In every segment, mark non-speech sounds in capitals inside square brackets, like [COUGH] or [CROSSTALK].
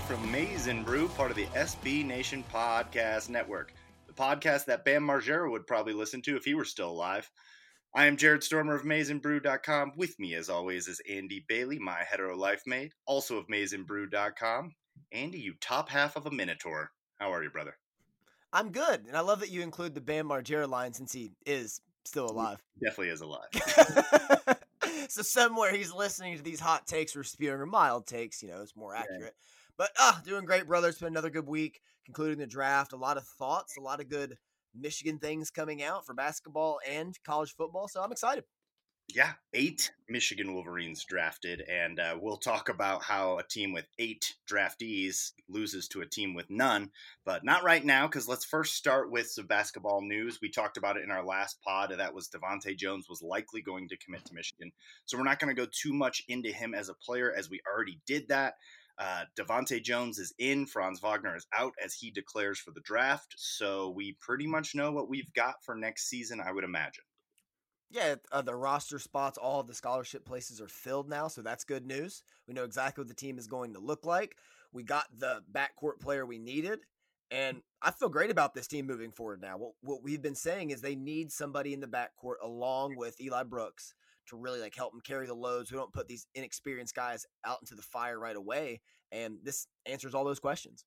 from Maize and Brew, part of the SB Nation Podcast Network, the podcast that Bam Margera would probably listen to if he were still alive. I am Jared Stormer of MaizeandBrew.com. With me, as always, is Andy Bailey, my hetero life mate, also of MaizeandBrew.com. Andy, you top half of a Minotaur. How are you, brother? I'm good, and I love that you include the Bam Margera line since he is still alive. He definitely is alive. [LAUGHS] so somewhere he's listening to these hot takes we're spewing, or mild takes. You know, it's more accurate. Yeah. But ah, doing great, brother. It's been another good week, concluding the draft. A lot of thoughts, a lot of good Michigan things coming out for basketball and college football. So I'm excited. Yeah, eight Michigan Wolverines drafted, and uh, we'll talk about how a team with eight draftees loses to a team with none, but not right now because let's first start with some basketball news. We talked about it in our last pod. That was DeVante' Jones was likely going to commit to Michigan, so we're not going to go too much into him as a player as we already did that. Uh, DeVante' Jones is in, Franz Wagner is out as he declares for the draft, so we pretty much know what we've got for next season, I would imagine. Yeah, uh, the roster spots, all of the scholarship places are filled now, so that's good news. We know exactly what the team is going to look like. We got the backcourt player we needed, and I feel great about this team moving forward now. What, what we've been saying is they need somebody in the backcourt along with Eli Brooks to really like help them carry the loads. We don't put these inexperienced guys out into the fire right away, and this answers all those questions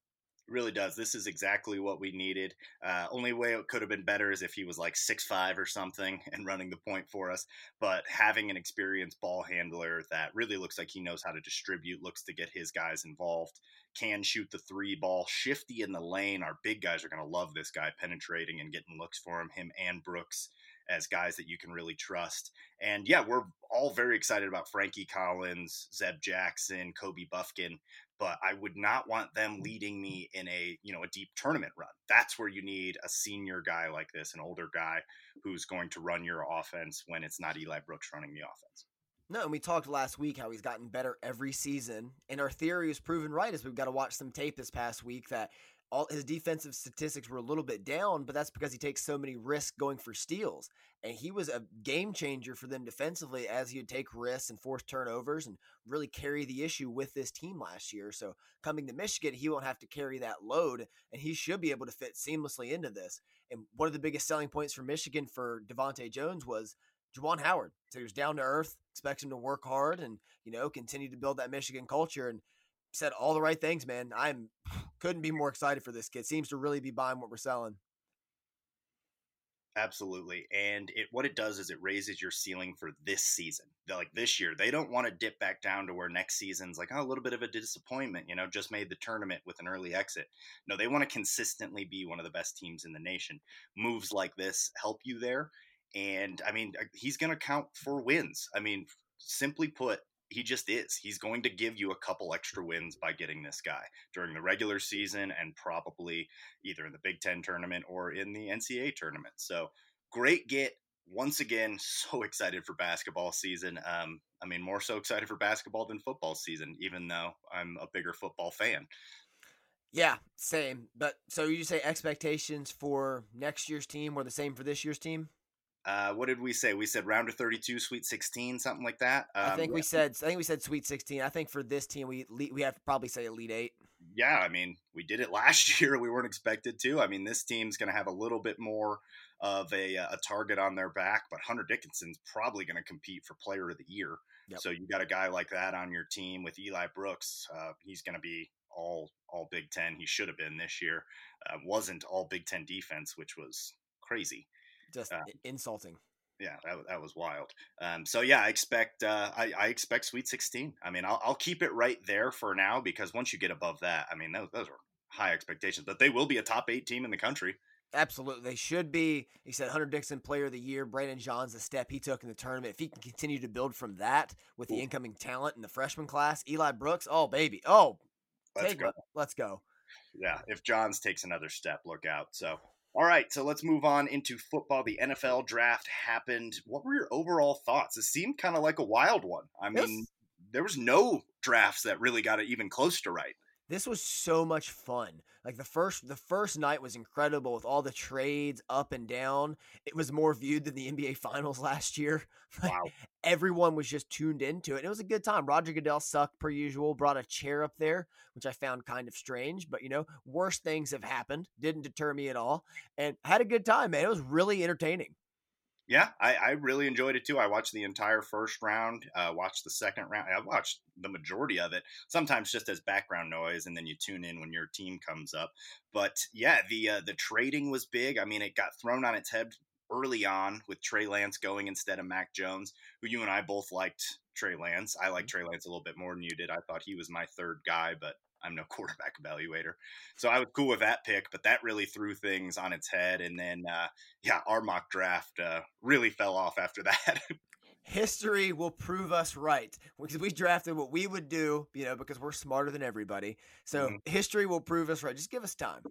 really does. This is exactly what we needed. Uh, only way it could have been better is if he was like six five or something and running the point for us. But having an experienced ball handler that really looks like he knows how to distribute, looks to get his guys involved, can shoot the three ball, shifty in the lane. Our big guys are going to love this guy penetrating and getting looks for him. Him and Brooks as guys that you can really trust. And yeah, we're all very excited about Frankie Collins, Zeb Jackson, Kobe Bufkin but I would not want them mm. leading me in a you know a deep tournament run. That's where you need a senior guy like this, an older guy who's going to run your offense when it's not Eli Brooks running the offense. No, and we talked last week how he's gotten better every season, and our theory is proven right as we've got to watch some tape this past week that all his defensive statistics were a little bit down, but that's because he takes so many risks going for steals. And he was a game changer for them defensively as he would take risks and force turnovers and really carry the issue with this team last year. So coming to Michigan, he won't have to carry that load and he should be able to fit seamlessly into this. And one of the biggest selling points for Michigan for DeVante' Jones was Juwan Howard. So he was down to earth, expects him to work hard and, you know, continue to build that Michigan culture. And said all the right things, man. I'm couldn't be more excited for this kid. Seems to really be buying what we're selling. Absolutely. And it what it does is it raises your ceiling for this season. Like this year, they don't want to dip back down to where next season's like, oh, a little bit of a disappointment, you know, just made the tournament with an early exit. No, they want to consistently be one of the best teams in the nation. Moves like this help you there. And I mean, uh, he's going to count for wins. I mean, simply put, he just is. He's going to give you a couple extra wins by getting this guy during the regular season and probably either in the Big Ten tournament or in the NCAA tournament. So great get. Once again, [LAUGHS] so excited for basketball season. Um, I mean, more so excited for basketball than football season, even though I'm a bigger football fan. Yeah, same. But so you say expectations for next year's team were the same for this year's team? Uh, what did we say? We said round of 32, Sweet 16, something like that. Um, I think we said. I think we said Sweet 16. I think for this team, we we have to probably say Elite Eight. Yeah, I mean, we did it [LAUGHS] last year. We weren't expected to. I mean, this team's going to have a little bit more of a, a target on their back, but Hunter Dickinson's probably going to compete for Player of the Year. Yep. So you got a guy like that on your team with Eli Brooks. Uh, he's going to be all all Big Ten. He should have been this year. Uh, wasn't all Big Ten defense, which was crazy just uh, insulting. Yeah, that, that was wild. Um, so yeah, I expect uh, I, I, expect Sweet Sixteen. I mean, I'll, I'll, keep it right there for now because once you get above that, I mean, those, those are high expectations. But they will be a top eight team in the country. Absolutely, they should be. He said Hunter Dickinson, Player of the Year. Brandon Johns, the step he took in the tournament. If he can continue to build from that with the Ooh. incoming talent in the freshman class, Eli Brooks, oh baby, oh, let's go. Let's go. Yeah, if Johns takes another step, look out. So all right, so let's move on into football. The NFL draft happened. What were your overall thoughts? It seemed kind of like a wild one. I mean, yes. there was no drafts that really got it even close to right. This was so much fun. Like the first the first night was incredible with all the trades up and down. It was more viewed than the NBA [LAUGHS] finals last year. [LAUGHS] Wow. Everyone was just tuned into it. And it was a good time. Roger Goodell sucked per usual, brought a chair up there, which I found kind of strange, but you know, worse things have happened. Didn't deter me at all. And had a good time, man. It was really entertaining. Yeah, I, I, really enjoyed it too. I watched the entire first round, uh, watched the second round. I watched the majority of it, sometimes just as background noise, and then you tune in when your team comes up. But yeah, the uh, the trading was big. I mean, it got thrown on its head early on with Trey Lance going instead of Mac Jones, who you and I both liked Trey Lance. I like mm-hmm. Trey Lance a little bit more than you did. I thought he was my third guy, but I'm no [LAUGHS] quarterback evaluator. So I was cool with that pick, but that really threw things on its head. And then, uh, yeah, our mock draft uh, really fell off after [LAUGHS] that. History will prove us right because we drafted what we would do, you know, because we're smarter than everybody. So mm-hmm. history will prove us right. Just give us time.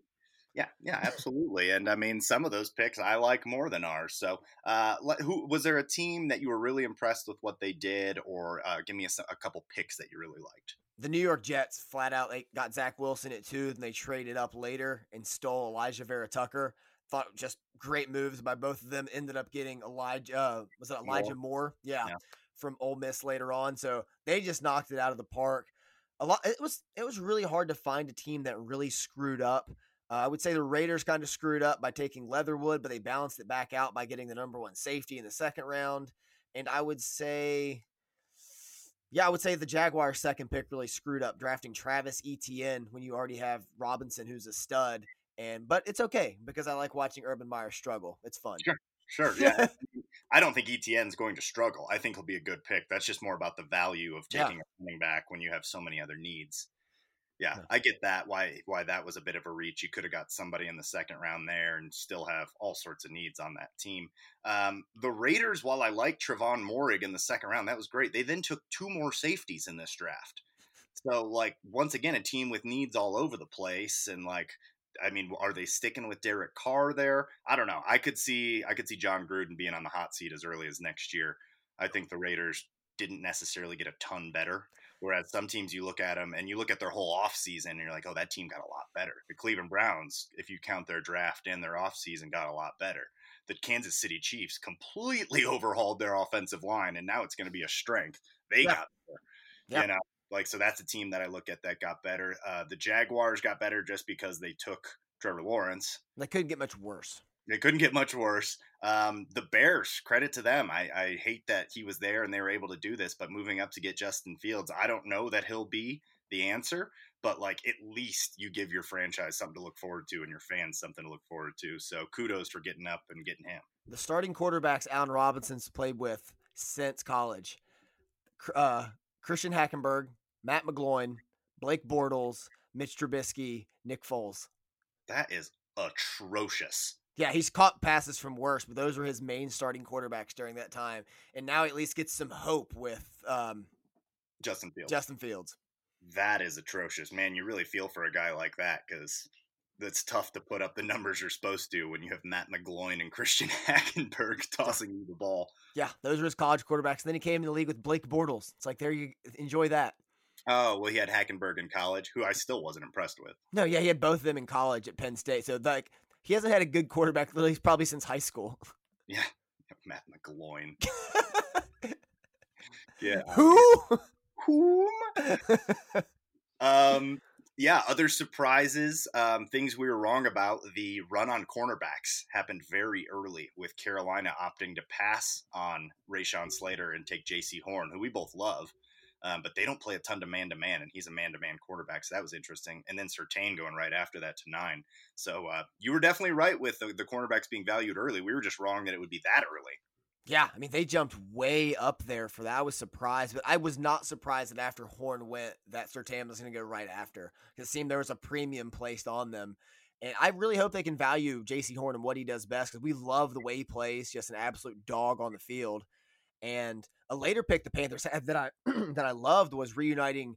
Yeah, yeah, absolutely. and I mean, some of those picks I like more than ours. So, uh, who was there a team that you were really impressed with what they did, or uh, give me a, a couple picks that you really liked? The New York Jets flat out they got Zach Wilson at two, and they traded up later and stole Alijah Vera-Tucker. Thought just great moves by both of them. Ended up getting Elijah uh, was it Elijah Moore? Moore? Yeah, yeah, from Ole Miss later on. So they just knocked it out of the park. A lot. It was it was really hard to find a team that really screwed up. Uh, I would say the Raiders kind of screwed up by taking Leatherwood, but they balanced it back out by getting the number one safety in the second round. And I would say yeah, I would say the Jaguars' second pick really screwed up drafting Travis Etienne when you already have Robinson, who's a stud. And but it's okay because I like watching Urban Meyer struggle. It's fun. Sure, sure, yeah. [LAUGHS] I don't think Etienne's going to struggle. I think he'll be a good pick. That's just more about the value of taking yeah. a running back when you have so many other needs yeah, I get that. Why why that was a bit of a reach. You could have got somebody in the second round there and still have all sorts of needs on that team. Um, the Raiders, while I like Trevon Moehrig in the second round, that was great. They then took two more safeties in this draft. So like once again, a team with needs all over the place, and like I mean, are they sticking with Derek Carr there? I don't know. I could see I could see Jon Gruden being on the hot seat as early as next year. I think the Raiders didn't necessarily get a ton better Whereas some teams, you look at them and you look at their whole offseason and you're like, oh, that team got a lot better. The Cleveland Browns, if you count their draft and their offseason, got a lot better. The Kansas City Chiefs completely [LAUGHS] overhauled their offensive line and now it's going to be a strength. They yeah. got better. Yeah. You know, like, so that's a team that I look at that got better. Uh, the Jaguars got better just because they took Trevor Lawrence. They couldn't get much worse. They couldn't get much worse. Um, the Bears, credit to them. I, I hate that he was there and they were able to do this, but moving up to get Justin Fields, I don't know that he'll be the answer, but like at least you give your franchise something to look forward to and your fans something to look forward to. So kudos for getting up and getting him. The starting quarterbacks Allen Robinson's played with since college. Uh, Christian Hackenberg, Matt McGloin, Blake Bortles, Mitch Trubisky, Nick Foles. That is atrocious. Yeah, he's caught passes from worse, but those were his main starting quarterbacks during that time. And now at least gets some hope with um, Justin Fields. Justin Fields. That is atrocious, man. You really feel for a guy like that because that's tough to put up the [LAUGHS] numbers you're supposed to when you have Matt McGloin and Christian [LAUGHS] Hackenberg tossing you the ball. Yeah, those were his college quarterbacks. And then he came in the league with Blake Bortles. It's like there you enjoy that. Oh well, he had Hackenberg in college, who I still wasn't impressed with. No, yeah, he had both of them in college at Penn State. So like he hasn't had a good quarterback really probably since high school. Yeah, Matt McGloin. [LAUGHS] yeah. Who? Whom? [LAUGHS] um. Yeah. Other surprises. Um. Things we were wrong about. The run on cornerbacks happened very early, with Carolina opting to pass on Rashawn Slater and take Jaycee Horn, who we both love. Um, but they don't play a ton to man to man, and he's a man to man quarterback, so that was interesting. And then Surtain going right after that to nine. So uh, you were definitely right with the, the cornerbacks being valued early. We were just wrong that it would be that early. Yeah, I mean they jumped way up there for that. I was surprised, but I was not surprised that after Horn went, that Surtain was going to go right after. It seemed there was a premium placed on them, and I really hope they can value Jaycee Horn and what he does best because we love the way he plays, just an absolute dog on the field. And a later pick the Panthers had that I [CLEARS THROAT] that I loved was reuniting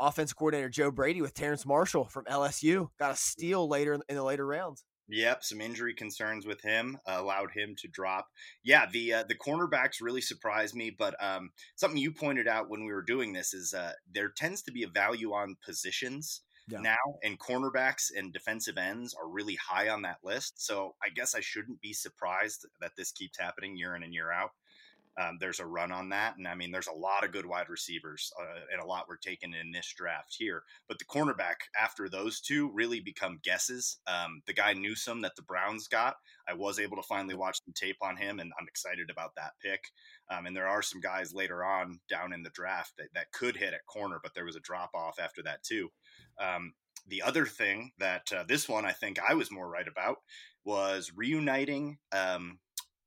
offense coordinator Joe Brady with Terrace Marshall from LSU. Got a steal later in the later rounds. Yep, some injury concerns with him uh, allowed him to drop. Yeah, the uh, the cornerbacks really surprised me, but um, something you pointed out when we were doing this is uh, there tends to be a value on positions. yeah. now, and cornerbacks and defensive ends are really high on that list. So I guess I shouldn't be surprised that this keeps happening year in and year out. Um, there's a run on that. And I mean, there's a lot of good wide receivers uh, and a lot were taken in this draft here. But the cornerback after those two really become guesses. Um, the guy Newsome that the Browns got, I was able to finally watch some tape on him, and I'm excited about that pick. Um, and there are some guys later on down in the draft that, that could hit at corner, but there was a drop off after that, too. Um, the other thing that uh, this one I think I was more right about was reuniting um,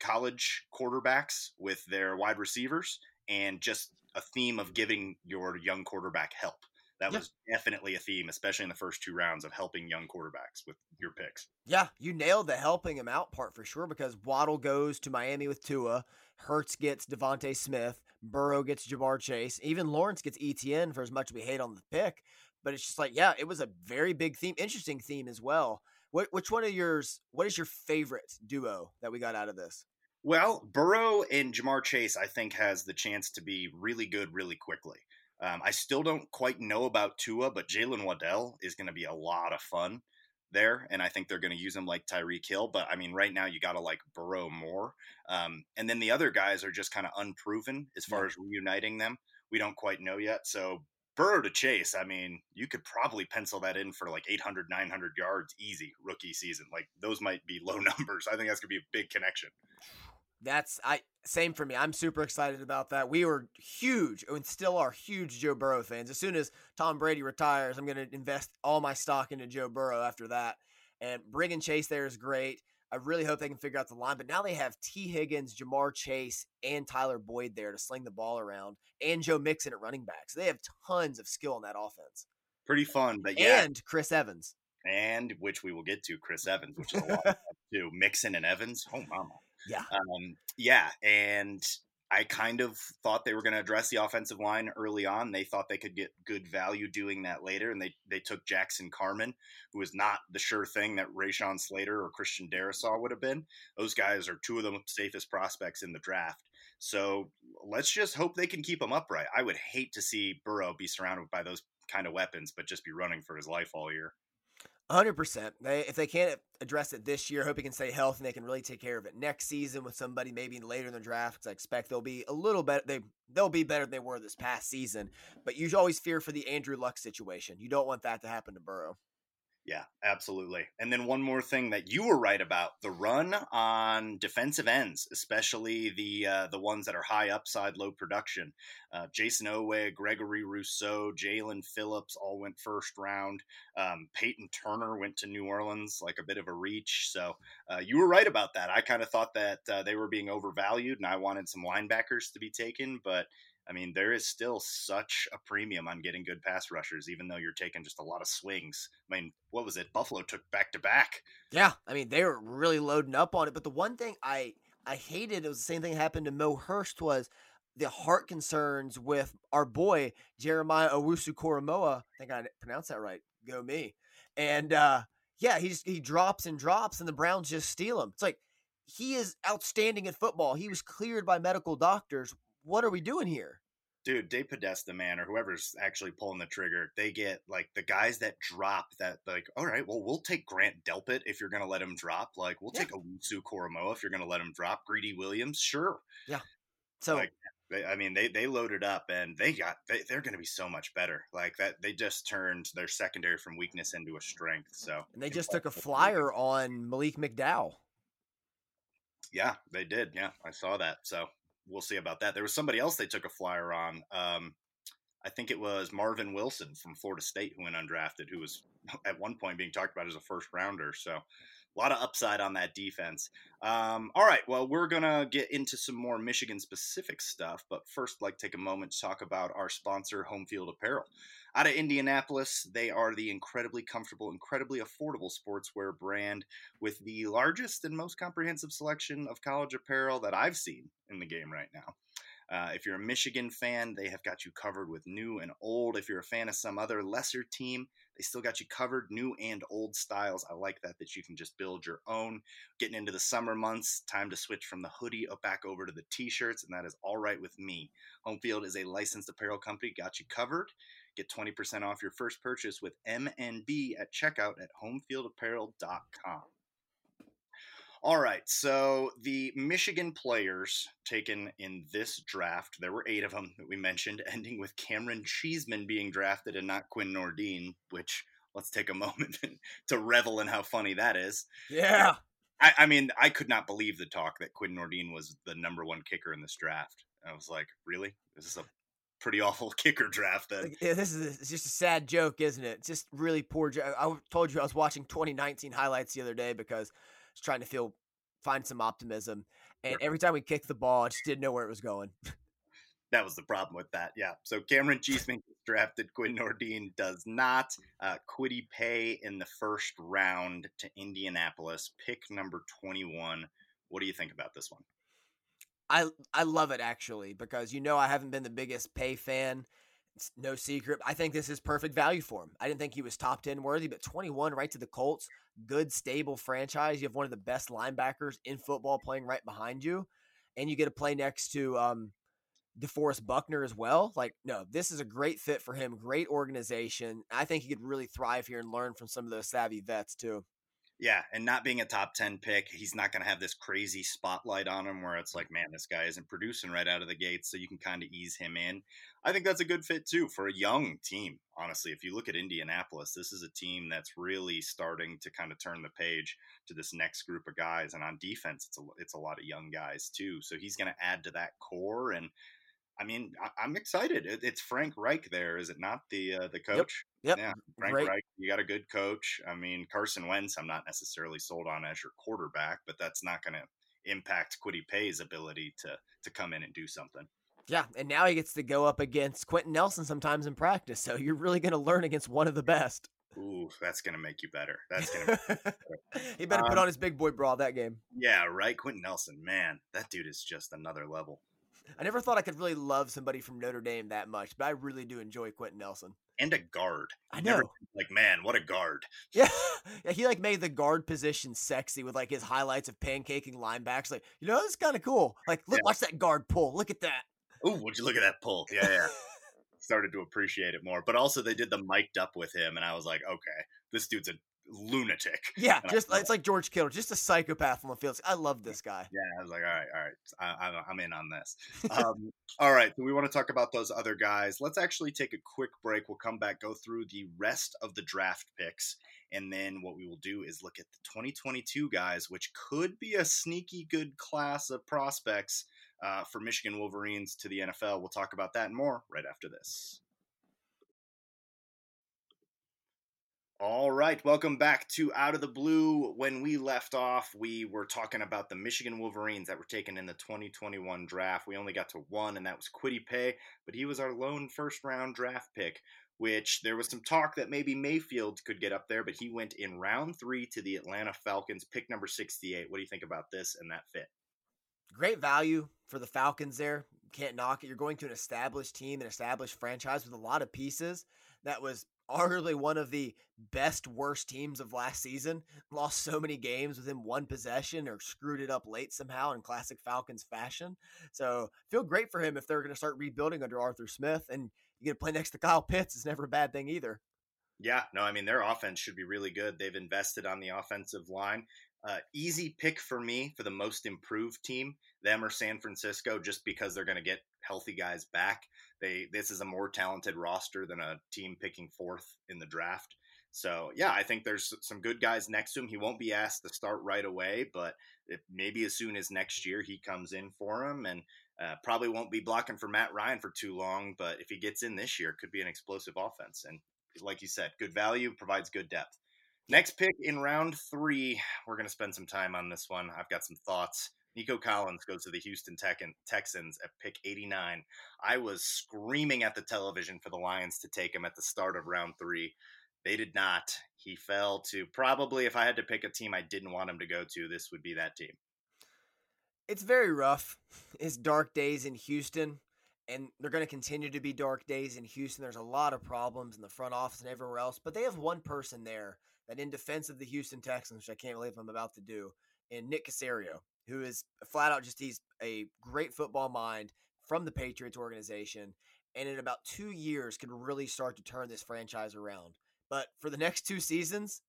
college quarterbacks with their wide receivers and just a theme of giving your young quarterback help. That was definitely a theme, especially in the first two rounds of helping young quarterbacks with your picks. Yeah, you nailed the helping him out part for sure because Waddle goes to Miami with Tua, Hurts gets DeVonta Smith, Burrow gets Ja'Marr Chase, even Lawrence gets Etienne for as much as we hate on the pick. But it's just like, yeah, it was a very big theme, interesting theme as well. What, which one of yours? What is your favorite duo that we got out of this? Well, Burrow and Ja'Marr Chase, I think, has the chance to be really good really quickly. Um, I still don't quite know about Tua, but Jaylen Waddle is going to be a lot of fun there, and I think they're going to use him like Tyreek Hill. But I mean, right now you got to like Burrow more, um, and then the other guys are just kind of unproven as far yeah. as reuniting them. We don't quite know yet. So Burrow to Chase, I mean, you could probably pencil that in for like 800, 900 yards easy rookie season. Like those might be low [LAUGHS] numbers. I think that's going to be a big connection that's I same for me. I'm super excited about that. We were huge and still are huge Joe Burrow fans. As soon as Tom Brady retires, I'm going to invest all my stock into Joe Burrow after that. And bringing Chase there is great. I really hope they can figure out the line. But now they have Tee Higgins, Ja'Marr Chase, and Tyler Boyd there to sling the ball around, and Joe Mixon at running back. So they have tons of skill in that offense. Pretty fun, but yeah. And Chris Evans. And which we will get to, Chris Evans, which is a lot [LAUGHS] too. Mixon and Evans. Oh, mama. Yeah. Um, yeah. And I kind of thought they were going to address the offensive line early on. They thought they could get good value doing that later, and they they took Jackson Carman, who was not the sure thing that Rashawn Slater or Christian Darrisaw would have been. Those guys are two of the safest prospects in the draft. So let's just hope they can keep them upright. I would hate to see Burrow be surrounded by those kind of weapons, but just be running for his life all year. Hundred percent. They if they can't address it this year, hope he can stay healthy and they can really take care of it next season with somebody maybe later in the draft. Because I expect they'll be a little better. They they'll be better than they were this past season. But you always fear for the Andrew Luck situation. You don't want that to happen to Burrow. Yeah, absolutely. And then one more thing that you were right about: the run on defensive ends, especially the uh, the ones that are high upside, low production. Uh, Jayson Oweh, Gregory Rousseau, Jaelan Phillips all went first round. Um, Peyton Turner went to New Orleans, like a bit of a reach. So uh, you were right about that. I kind of thought that uh, they were being overvalued, and I wanted some linebackers to be taken, but I mean, there is still such a premium on getting good pass rushers, even though you're taking just a lot of swings. I mean, what was it? Buffalo took back to back. Yeah, I mean, they were really loading up on it. But the one thing I I hated it was the same thing that happened to Mo Hurst was the heart concerns with our boy Jeremiah Owusu Koramoah. I think I pronounced that right. Go me. And uh, yeah, he just, he drops and drops, and the Browns just steal him. It's like he is outstanding at football. He was cleared by medical doctors what are we doing here? Dude, DePodesta, man, or whoever's actually pulling the trigger, they get like the guys that drop that, like, all right, well, we'll take Grant Delpit if you're going to let him drop. Like, we'll yeah. take Owusu Koramoah if you're going to let him drop. Greedy Williams, sure. Yeah. So, like, they, I mean, they they loaded up and they got they, they're going to be so much better. Like that, they just turned their secondary from weakness into a strength. So, and they just took a flyer on Malik McDowell. Yeah, they did. Yeah, I saw that. So we'll see about that. There was somebody else they took a flyer on. Um, I think it was Marvin Wilson from Florida State who went undrafted, who was [LAUGHS] at one point being talked about as a first rounder. So a lot of upside on that defense. Um, all right, well, we're gonna get into some more Michigan specific stuff, but first, like take a moment to talk about our sponsor, Home Field Apparel. Out of Indianapolis, they are the incredibly comfortable, incredibly affordable sportswear brand with the largest and most comprehensive selection of college apparel that I've seen in the game right now. Uh, if you're a Michigan fan, they have got you covered with new and old. If you're a fan of some other lesser team, they still got you covered, new and old styles. I like that, that you can just build your own. Getting into the summer months, time to switch from the hoodie back over to the t shirts, and that is all right with me. Homefield is a licensed apparel company, got you covered. Get 20% off your first purchase with MNB at checkout at homefieldapparel.com. All right, so the Michigan players taken in this draft, there were eight of them that we mentioned, [LAUGHS] ending with Cameron Cheeseman being drafted and not Quinn Nordin, which let's take a [LAUGHS] moment to revel in how funny that is. Yeah. I, I, mean, I could not believe the talk that Quinn Nordin was the number one kicker in this draft. I was like, really? This is a pretty [LAUGHS] awful kicker draft then. Yeah, this is a, just a sad joke, isn't it? It's just really poor. Jo- I told you I was watching 2019 highlights the other day because was trying to feel find some optimism. And every time we kicked the ball, I just didn't know where it was going. [LAUGHS] that was the problem with that. Yeah. So Cameron Cheeseman drafted. Quinn Nordin does not. Uh, Kwity Paye in the first round to Indianapolis, pick number 21. What do you think about this one? I I love it actually because you know I haven't been the biggest Paye fan. It's no secret. I think this is perfect value for him. I didn't think he was top 10 worthy, but 21 right to the Colts. Good, stable franchise. You have one of the best linebackers in football playing right behind you. And you get to play next to um, DeForest Buckner as well. Like, no, this is a great fit for him. Great organization. I think he could really thrive here and learn from some of those savvy vets too. Yeah, and not being a top 10 pick, he's not going to have this crazy spotlight on him where it's like, mm. man, this guy isn't producing right out of the gate, so you can kind of ease him in. I think that's a good fit too for a young team. Honestly, if you look at Indianapolis, this is a team that's really starting to kind of turn the page to this next group of guys. And on defense, it's a it's a lot of young guys too. So he's going to add to that core. And I mean, I, am excited. It, it's Frank Reich there, is it not? The uh, the coach. Yep. Yeah, Frank Great. Reich. You got a good coach. I mean, Carson Wentz. I'm not necessarily sold on as your quarterback, but that's not going to impact Kwity Paye's ability to to come in and do something. Yeah, and now he gets to go up against Quenton Nelson sometimes in practice. So you're really going to learn against one of the best. Ooh, that's going to make you better. That's going [LAUGHS] to. Better. he better um, put on his big boy bra that game. Yeah, right. Quenton Nelson, man, that dude is just another level. I never thought I could really love somebody from Notre Dame that much, but I really do enjoy Quenton Nelson. And a guard. I know. Never, like, man, what a guard. Yeah. [LAUGHS] yeah. He like made the guard position sexy with like his highlights of pancaking linebacks. Like, you know, this is kind of cool. Like, look, yeah. watch that guard pull. Look at that. Oh, would you look at that pull? Yeah, yeah. [LAUGHS] Started to appreciate it more. But also they did the mic'd up with him, and I was like, okay, this dude's a lunatic. Yeah, and just it's like George Kittle, just a psychopath on the field. I love this guy. Yeah, I was like, all right, all right, I, am in on this. Um, all right, so we want to talk about those other guys. Let's actually take a quick break. We'll come back, go through the rest of the draft picks, and then what we will do is look at the 2022 guys, which could be a sneaky good class of prospects uh, for Michigan Wolverines to the NFL. We'll talk about that and more right after this. All right, welcome back to Out of the Blue. When we left off, we were talking about the Michigan Wolverines that were taken in the 2021 draft. We only got to one, and that was Kwity Paye, but he was our lone first round draft pick, which there was some talk that maybe Mayfield could get up there, but he went in round three to the Atlanta Falcons, pick number 68. What do you think about this and that fit? Great value for the Falcons there. Can't knock it. You're going to an established team, an established franchise with a lot of pieces that was arguably one of the best worst teams of last season. Lost so many games within one possession or screwed it up late somehow in classic Falcons fashion. So feel great for him if they're going to start rebuilding under Arthur Smith and you get to play next to Kyle Pitts is never a bad thing either. Yeah, no, I mean their offense should be really good. They've invested on the offensive line. Uh, easy pick for me for the most improved team, them or San Francisco, just because they're going to get healthy guys back. They this is a more talented roster than a team picking fourth in the draft. So yeah, I think there's some good guys next to him. He won't be asked to start right away, but maybe as soon as next year he comes in for him, and uh, probably won't be blocking for Matt Ryan for too long. But if he gets in this year, could be an explosive offense. And like you said, good value provides good depth. Next pick in round three, we're going to spend some time on this one. I've got some thoughts. Nico Collins goes to the Houston Texans at pick 89. I was screaming at the television for the Lions to take him at the start of round three. They did not. He fell to probably, if I had to pick a team I didn't want him to go to, this would be that team. It's very rough. It's dark days in Houston, and they're going to continue to be dark days in Houston. There's a lot of problems in the front office and everywhere else, but they have one person there that, in defense of the Houston Texans, which I can't believe I'm about to do, and Nick Caserio who is flat out just he's a great football mind from the Patriots organization. and in about two years can really start to turn this franchise around. But for the next two seasons,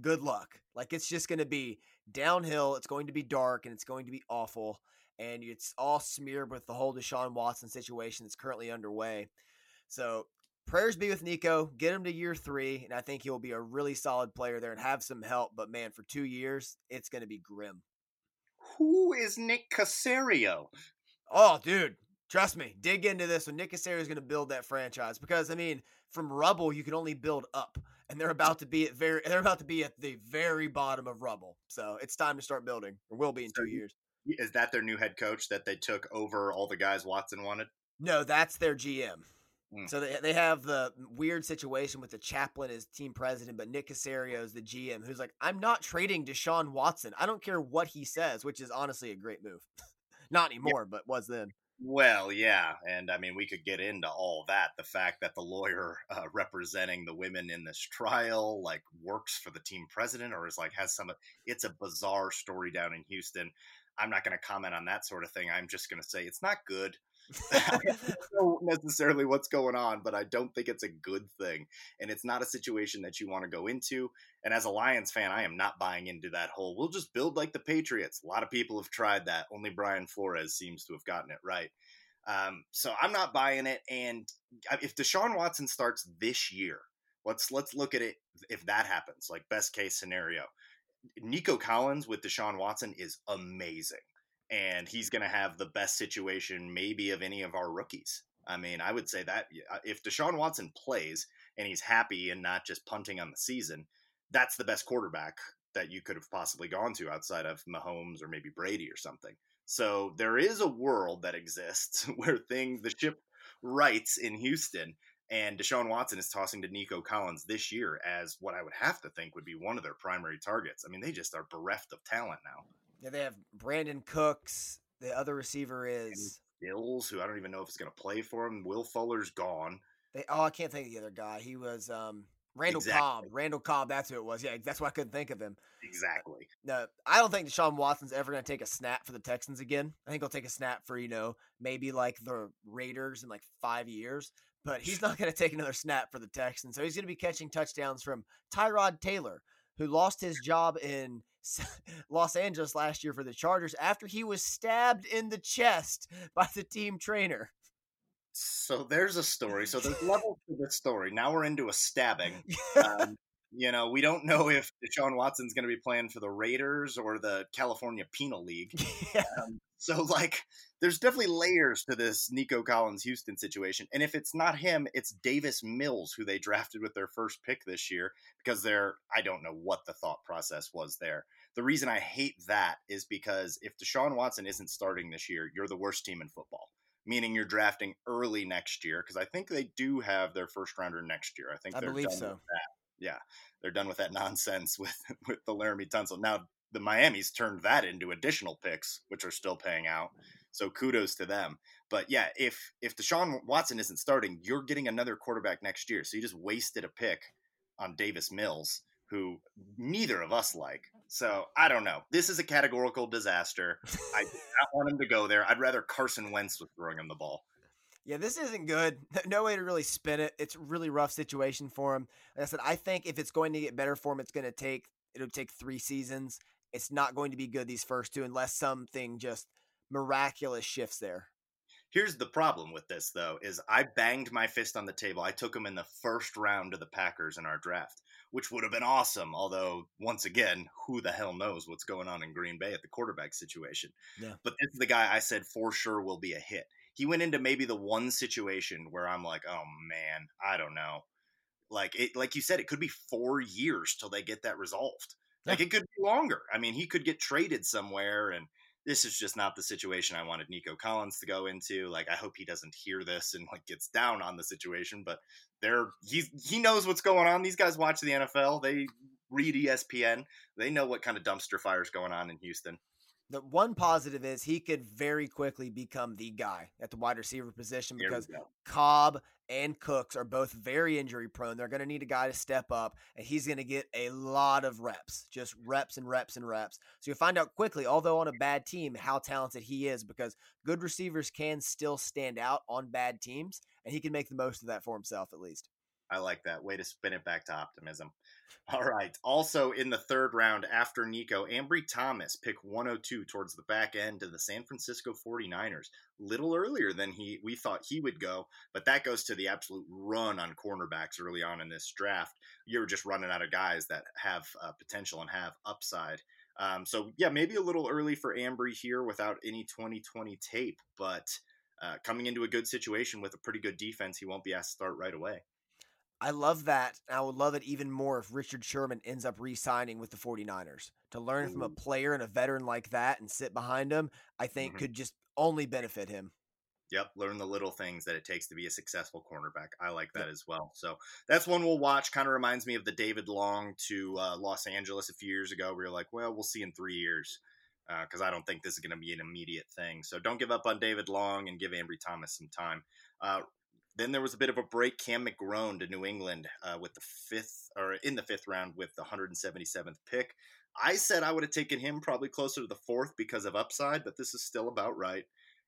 good luck. Like it's just going to be downhill. It's going to be dark and it's going to be awful. And it's all smeared with the whole Deshaun Watson situation that's currently underway. So prayers be with Nico. Get him to year three, and I think he'll be a really solid player there and have some help. But man, for two years, it's going to be grim. Who is Nick Caserio? Oh, dude, trust me. Dig into this. When Nick Caserio is going to build that franchise, because I mean, from rubble you can only build up, and they're about to be at very they're about to be at the very bottom of rubble. So it's time to start building, or will be in so two years. Is that their new head coach that they took over all the guys Watson wanted? No, that's their GM. Mm. So they, they have the weird situation with the chaplain as team president, but Nick Caserio is the GM who's like, I'm not trading Deshaun Watson. I don't care what he says, which is honestly a great move. [LAUGHS] not anymore, yeah. but was then. Well, yeah, and I mean we could get into all that. The fact that the lawyer [LAUGHS] uh, representing the women in this trial like works for the team president or is like has some. It's a bizarre story down in Houston. I'm not going to comment on that sort of thing. I'm just going to say it's not good. I [LAUGHS] don't know necessarily what's going on, but I don't think it's a good thing. And it's not a situation that you want to go into. And as a Lions fan, I am not buying into that whole we'll just build like the Patriots. A lot of people have tried that. Only Brian Flores seems to have gotten it right. Um, so I'm not buying it. And if Deshaun Watson starts this year, let's let's look at it if that happens, like best case scenario. Nico Collins with Deshaun Watson is amazing and he's going to have the best situation maybe of any of our rookies. I mean, I would say that uh, if Deshaun Watson plays and he's happy and not just punting on the season, that's the best quarterback that you could have possibly gone to outside of Mahomes or maybe Brady or something. So there is a world that exists [LAUGHS] where things the ship rights in Houston and Deshaun Watson is tossing to Nico Collins this year as what I would have to think would be one of their primary targets. I mean, they just are bereft of talent now. Yeah, they have Brandin Cooks. The other receiver is Bills, who I don't even know if it's going to play for him. Will Fuller's gone. They oh, I can't think of the other guy. He was um, Randall exactly. Cobb. Randall Cobb, that's who it was. Yeah, that's why I couldn't think of him. Exactly. No, I don't think Deshaun Watson's ever going to take a snap for the Texans again. I think he'll take a snap for you know maybe like the Raiders in like five years, but he's not going to take another snap for the Texans. So he's going to be catching touchdowns from Tyrod Taylor, who lost his job in [LAUGHS] Los Angeles last year for the Chargers after he was stabbed in the chest [LAUGHS] by the team trainer. So there's a story. So there's [LAUGHS] levels to this story. Now we're into a stabbing. Um, you know, we don't know if Deshaun Watson's going to be playing for the Raiders or the California Penal League. Yeah. Um, so, like, there's definitely layers to this Nico Collins Houston situation. And if it's not him, it's Davis Mills, who they drafted with their first pick this year, because they're, I don't know what the thought process was there. The reason I hate that is because if Deshaun Watson isn't starting this year, you're the worst team in football meaning you're drafting early next year because I think they do have their first rounder next year. I think I they're believe done so. with that yeah, they're done with that [LAUGHS] nonsense with with the Laremy Tunsil. Now the Miami's turned that into additional picks, which are still paying out. So kudos to them. But yeah, if if Deshaun Watson isn't starting, you're getting another quarterback next year. So you just wasted a pick on Davis Mills, who neither of us like. So I don't know. This is a categorical disaster. I do not want him to go there. I'd rather Carson Wentz was throwing him the ball. Yeah, this isn't good. [LAUGHS] No way to really spin it. It's a really rough situation for him. Like I said, I think if it's going to get better for him, it's going to take it'll take three seasons. It's not going to be good these first two unless something just miraculous shifts there. Here's the problem with this though is I banged my fist on the table. I took him in the first round of the Packers in our draft, which would have been awesome. Although once again, who the hell knows what's going on in Green Bay at the quarterback situation. Yeah. But this is the guy I said for sure will be a hit he went into maybe the one situation where I'm like, oh man, I don't know. Like it, like you said, it could be four years till they get that resolved. Like it could be longer. I mean, he could get traded somewhere, and this is just not the situation I wanted Nico Collins to go into. Like, I hope he doesn't hear this and like gets down on the situation. But they're he's he knows what's going on. These guys watch the NFL. They read ESPN. They know what kind of dumpster fires going on in Houston. The one positive is he could very quickly become the guy at the wide receiver position because Cobb and Cooks are both very injury prone. They're going to need a guy to step up, and he's going to get a lot of reps, just reps and reps and reps. So you'll find out quickly, although on a bad team, how talented he is because good receivers can still stand out on bad teams, and he can make the most of that for himself at least. I like that. Way to spin it back to optimism. All right. Also in the third round after Nico, Ambry Thomas, pick 102 towards the back end of the San Francisco 49ers. Little earlier than he we thought he would go, but that goes to the absolute run on cornerbacks early on in this draft. You're just running out of guys that have uh, potential and have upside. Um, so yeah, maybe a little early for Ambry here without any 2020 tape, but uh, coming into a good situation with a pretty good defense, he won't be asked to start right away. I love that. And I would love it even more if Richard Sherman ends up re signing with the 49ers. To learn from a player and a veteran like that and sit behind him, I think mm-hmm. could just only benefit him. Yep, learn the little things that it takes to be a successful cornerback. I like that as well. So that's one we'll watch. Kind of reminds me of the David Long to uh, Los Angeles a few years ago. We were like, well, we'll see in three years because uh, I don't think this is going to be an immediate thing. So don't give up on David Long and give Ambry Thomas some time. Uh, then there was a bit of a break. Cam McGrone to New England uh, with the fifth or in the fifth round with the 177th pick. I said I would have taken him probably closer to the fourth because of upside, but this is still about right.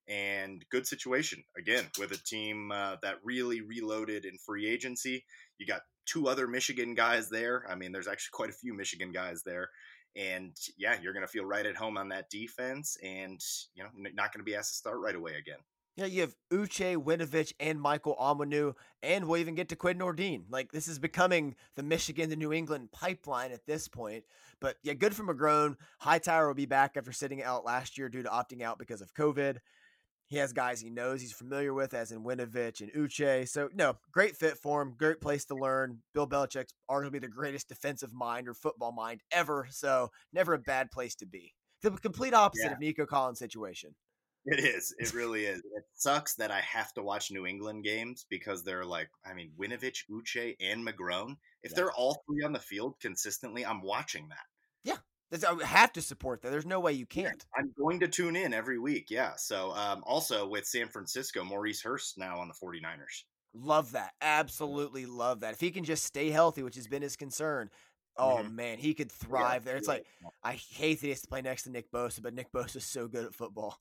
And good situation again with a team uh, that really reloaded in free agency. You got two other Michigan guys there. I mean, there's actually [LAUGHS] quite a few Michigan guys there. And yeah, you're going to feel right at home on that defense, and you know, not going to be asked to start right away again. Yeah, you have Uche, Winovich, and Michael Onwenu, and we'll even get to Quinn Nordin. Like this is becoming the Michigan to New England pipeline at this point. But yeah, good for McGrone. Hightower will be back after sitting out last year due to opting out because of COVID. He has guys he knows he's familiar with, as in Winovich and Uche. So no, great fit for him. Great place to learn. Bill Belichick's arguably the greatest defensive mind or football mind ever. So never a bad place to be. The complete opposite yeah. of Nico Collins' situation. It is. It [LAUGHS] really is. It sucks that I have to watch New England games because they're like, I mean, Winovich, Uche, and McGrone. If yeah. they're all three on the field consistently, I'm watching that. Yeah. I have to support that. There's no way you can't. I'm going to tune in every week. Yeah. So, um, also with San Francisco, Maurice Hurst now on the 49ers. Love that. Absolutely love that. If he can just stay healthy, which has been his concern, oh mm-hmm. man, he could thrive yeah, there. It's yeah. like I hate that he has to play next to Nick Bosa, but Nick Bosa is so good at football.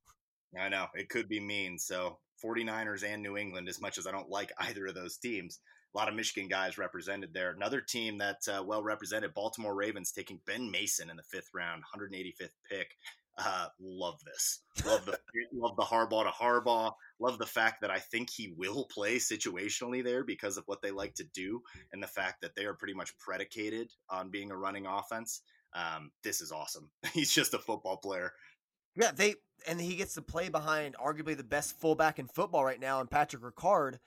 I know it could be mean. So 49ers and New England, as much as I don't like [LAUGHS] either of those teams, a lot of Michigan guys represented there. Another team that's uh, well represented, Baltimore Ravens, taking Ben Mason in the fifth round, 185th pick. Uh, love this. Love the [LAUGHS] [LAUGHS] love the Harbaugh to Harbaugh. Love the fact that I think he will play situationally there because of what they like to do and the fact that they are pretty much predicated on being a running offense. Um, this is awesome. He's just a football player. Yeah, they and he gets to play behind arguably the best fullback in football right now in Patrick Ricard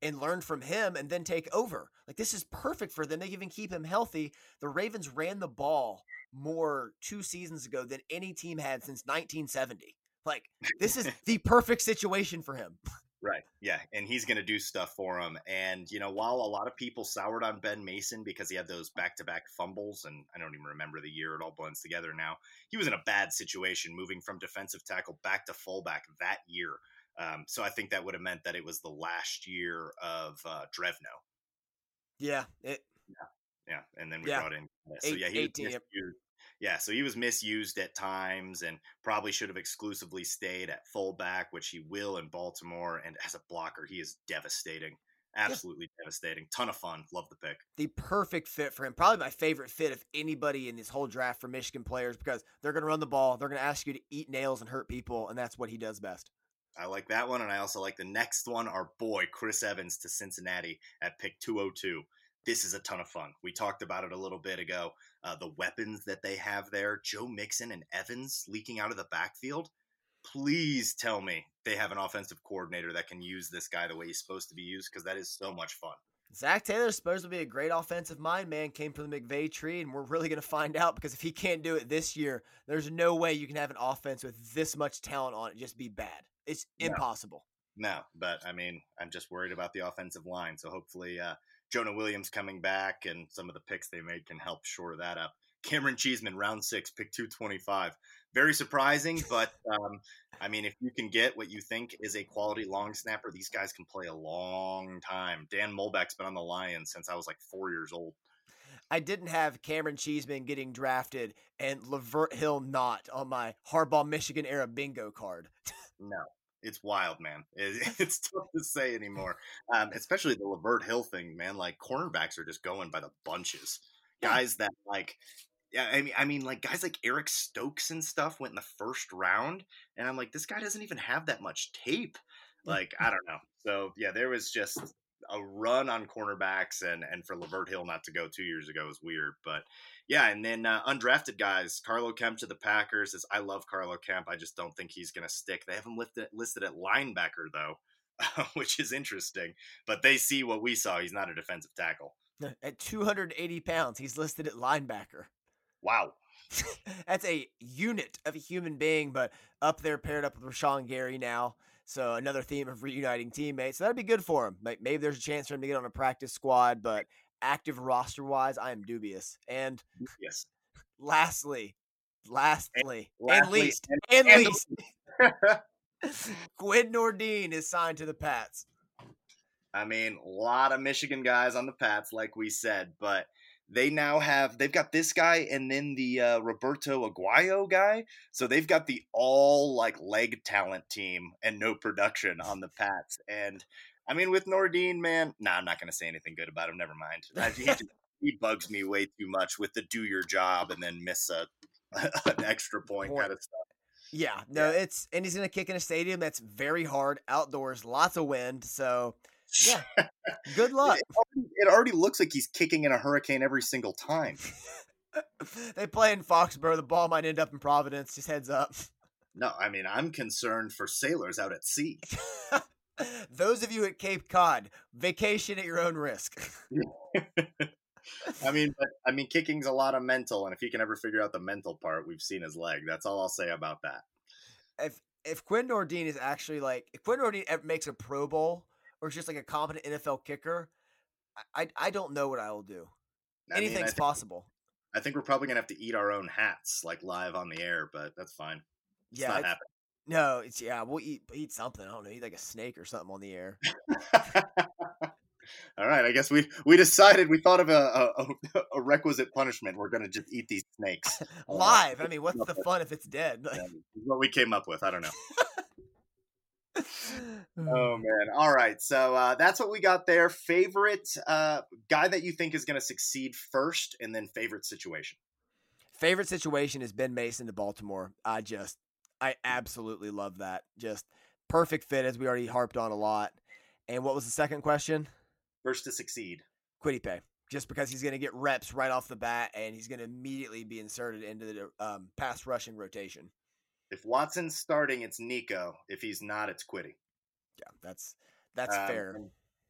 and learn from him and then take over. Like this is perfect for them. They even keep him healthy. The Ravens ran the ball more two seasons ago than any team had since 1970. Like this is [LAUGHS] the perfect situation for him. [LAUGHS] Right. Yeah. And he's going to do stuff for him. And, you know, while a lot of people soured on Ben Mason because he had those back to back fumbles, and I don't even remember the year, it all blends together now, he was in a bad situation moving from defensive tackle back to fullback that year. Um, so I think that would have meant that it was the last year of uh, Drevno. Yeah. It, yeah. Yeah. And then we yeah. brought in. So, yeah, he 18, was yeah, so he was misused at times and probably should have exclusively stayed at fullback, which he will in Baltimore. And as a blocker, he is devastating. Absolutely yeah. devastating. Ton of fun. Love the pick. The perfect fit for him. Probably my favorite fit of anybody in this whole draft for Michigan players because they're going to run the ball. They're going to ask you to eat nails and hurt people, and that's what he does best. I like that one. And I also like the next one, our boy, Chris Evans to Cincinnati at pick 202 this is a ton of fun. We talked about it a little bit ago. Uh, the weapons that they have there, Joe Mixon and Evans leaking out of the backfield. Please tell me they have an offensive coordinator that can use this guy the way he's supposed to be used because that is so much fun. Zac Taylor's supposed to be a great offensive mind, man. Came from the McVay tree, and we're really going to find out because if he can't do it this year, there's no way you can have an offense with this much talent on it just be bad. It's impossible. No, but I mean, I'm just worried about the offensive line. So hopefully, uh, Jonah Williams coming back and some of the picks they made can help shore that up. Cameron Cheeseman, round six, pick 225. Very surprising, [LAUGHS] but um, I mean, if you can get what you think is a quality long snapper, these guys can play a long time. Don Muhlbach's been on the Lions since I was like four years old. I didn't have Cameron Cheeseman getting drafted and Lavert Hill not on my Harbaugh Michigan era bingo card. no, it's wild, man. It, [LAUGHS] [LAUGHS] it's tough to say anymore, um, especially the Lavert Hill thing, man. Like cornerbacks are just going by the bunches. Guys that like yeah, I mean, I mean, like guys like Eric Stokes and stuff went in the first round, and I'm like, this guy doesn't even have that much tape. Like, I don't know. So yeah, there was just a run on cornerbacks, and and for Lavert Hill not to go two years ago is weird. But yeah, and then uh, undrafted guys, Carlo Kemp to the Packers. Is I love Carlo Kemp. I just don't think he's going to stick. They have him listed listed at linebacker though, [LAUGHS] which is interesting. But they see what we saw. He's not a defensive tackle. At 280 pounds, he's listed at linebacker. Wow. [LAUGHS] That's a unit of a human being, but up there paired up with Rashan Gary now. So another theme of reuniting teammates. So that'd be good for him. Maybe there's a chance for him to get on a practice squad, but active roster wise, I am dubious. And yes, lastly, lastly, and, and least, and, and least, [LAUGHS] [LAUGHS] Quinn Nordin is signed to the Pats. I mean, a lot of Michigan guys on the Pats, like we said, but they now have they've got this guy and then the uh, Roberto Aguayo guy. So they've got the all like leg talent team and no production on the Pats. And I mean, with Nordin, man, nah, I'm not going to say anything good about him. Never mind. He, [LAUGHS] he, bugs me way too much with the do your job and then miss a [LAUGHS] an extra point, point. kind of stuff. Yeah, no, yeah. it's and he's going to kick in a stadium that's very hard outdoors, lots of wind. So yeah. [LAUGHS] Good luck. It already, looks like he's kicking in a hurricane every single time. [LAUGHS] they play in Foxborough. The ball might end up in Providence. Just heads up. No, I mean I'm concerned for sailors out at sea. [LAUGHS] Those of you at Cape Cod, vacation at your own risk. [LAUGHS] I mean, but, I mean, kicking's a lot of mental, and if he can ever figure out the mental part, we've seen his leg. That's all I'll say about that. If if Quinn Nordin is actually like if Quinn Nordin makes a Pro Bowl, or is just like a competent NFL kicker, I I, don't know what I will do. I Anything's mean, I think, possible. I think we're probably gonna have to eat our own hats like live on the air, but that's fine. It's yeah, it's, no, it's yeah, we'll eat eat something. I don't know, eat like a snake or something on the air. [LAUGHS] All right, I guess we we decided we thought of a a, a requisite punishment. We're going to just eat these [LAUGHS] snakes live. I mean, what's the fun if it's dead? Yeah, what we came up with. I don't know [LAUGHS] [LAUGHS] oh man. All right. So uh, that's what we got there. Favorite uh, guy that you think is going to succeed first and then favorite situation? Favorite situation is ben mason to baltimore. I just i absolutely love that. Just perfect fit as we already harped on a lot. And what was the second question? First to succeed. Paye just because he's going to get reps right off the bat and he's going to immediately be inserted into the um, pass rushing rotation if Watson's starting, it's Nico. If he's not, it's Kwity. Yeah, that's that's um, fair.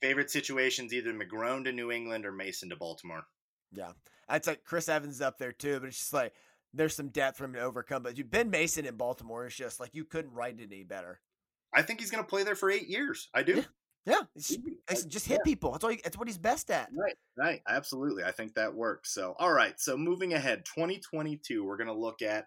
Favorite situations either McGrone to New England or Mason to Baltimore. Yeah, I'd say Chris Evans up there too, but it's just like there's some depth for him to overcome. But Ben Mason in Baltimore is just like you couldn't write it any better. I think he's going to play there for eight years. I do. Yeah, yeah. just hit yeah. people. That's all. He, that's what he's best at. Right, right. Absolutely, I think that works. So, all right. So, moving ahead, 2022, we're going to look at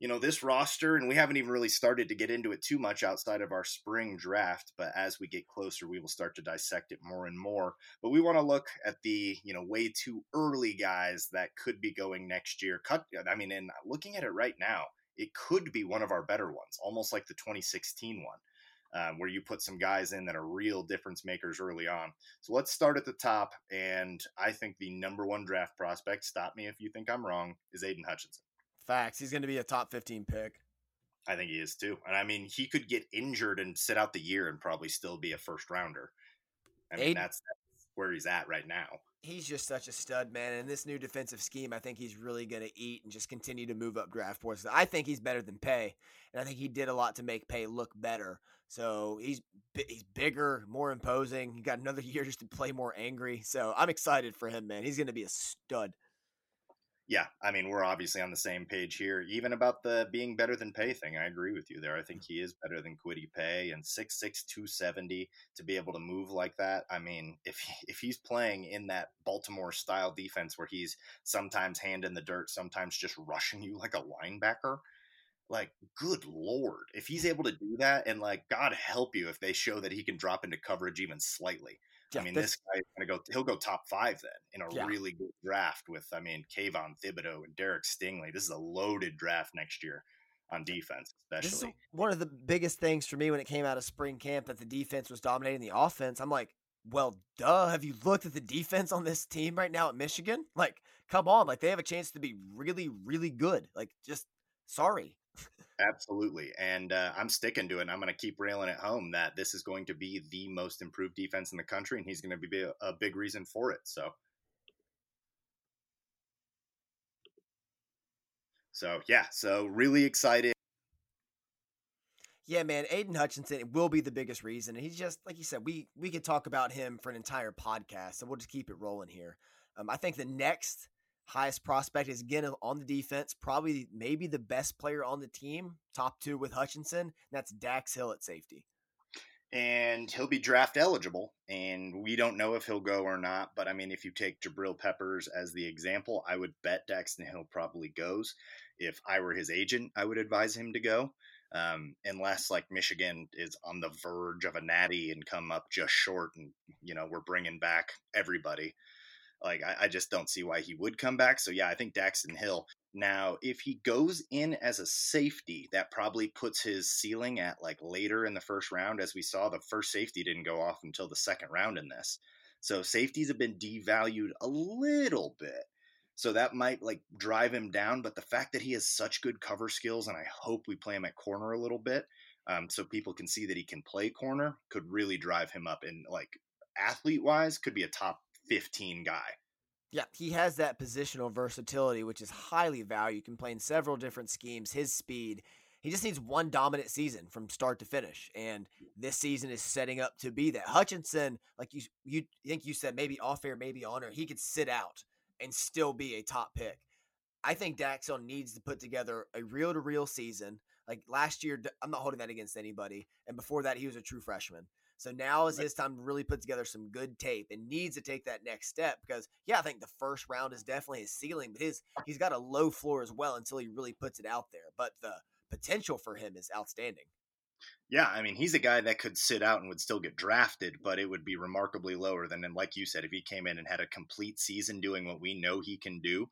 you know, this roster, and we haven't even really started to get into it too much outside of our spring draft, but as we get closer, we will start to dissect it more and more. But we want to look at the, you know, way too early guys that could be going next year. Cut, I mean, and looking at it right now, it could be one of our better ones, almost like the 2016 one. Um, where you put some guys in that are real difference makers early on. So let's start at the top. And I think the number one draft prospect, stop me if you think I'm wrong, is Aidan Hutchinson. Facts. He's going to be a top 15 pick. I think he is too. And I mean, he could get injured and sit out the year and probably still be a first rounder. I mean, that's, that's where he's at right now. He's just such a stud, man. And this new defensive scheme, I think he's really going to eat and just continue to move up draft boards. I think he's better than Paye, and I think he did a lot to make Paye look better. So he's he's bigger, more imposing. He got another [LAUGHS] year just to play more angry. So I'm excited for him, man. He's going to be a stud. Yeah, I mean, we're obviously on the same page here. Even about the being better than Paye thing, I agree with you there. I think mm-hmm. he is better than Kwity Paye and 6'6", 270 to be able to move like that. I mean, if if he's playing in that Baltimore style defense where he's sometimes hand in the dirt, sometimes just rushing you like a linebacker, like good lord, if he's mm-hmm. able to do that, and like God help you if they show that he can drop into coverage even slightly. Yeah, I mean, this guy's gonna go. He'll go top five then in a yeah. really good draft with. I mean, Kayvon Thibodeaux and Derek Stingley. This is a loaded draft next year on defense, especially. Is one of the biggest things for me when it came out of spring camp that the defense was dominating the offense. I'm like, well, duh. Have you looked at the defense on this team right now at Michigan? Like, come on. Like, they have a chance to be really, really good. Like, just sorry. Absolutely. And uh, I'm sticking to it. I'm going to keep railing it home that this is going to be the most improved defense in the country, and he's going to be a, a big reason for it. So, so yeah, so really excited. Yeah, man, Aidan Hutchinson will be the biggest reason. And he's just like you said, we we could talk about him for an entire podcast, so we'll just keep it rolling here. Um, I think the next highest prospect is again on the defense, probably maybe the best player on the team, top two with Hutchinson. that's Dax Hill at safety. And he'll be draft eligible, and we don't know if he'll go or not. But I mean, if you take Jabril Peppers as the example, I would bet Daxton Hill probably goes. If I were his agent, I would advise him to go. Um, unless like Michigan is on the verge of a natty and come up just short, and you know we're bringing back everybody. Like I, I, just don't see why he would come back. So yeah, I think Daxton Hill. Now, if he goes in as a safety, that probably puts his ceiling at like later in the first round. As we saw, the first safety didn't go off until the second round in this. So safeties have been devalued a little bit. So that might like drive him down. But the fact that he has such good cover skills, and I hope we play him at corner a little bit, um, so people can see that he can play corner, could really drive him up. And like athlete wise, could be a top 15 guy. Yeah, he has that positional versatility, which is highly valued. You can play in several different schemes. His speed, he just needs one dominant season from start to finish, and this season is setting up to be that. Hutchinson, like you, you think you said, maybe off air, maybe on air, he could sit out and still be a top pick. I think Daxton needs to put together a real to real season. Like last year, I'm not holding that against anybody, and before that, he was a true freshman. So now is his time to really put together some good tape and needs to take that next step because yeah, I think the first round is definitely his ceiling, but his he's got a low floor as well until he really puts it out there. But the potential for him is outstanding. Yeah, I mean, he's a guy that could sit out and would still get drafted, but it would be remarkably lower than, like you said, if he came in and had a complete season doing what we know he can do.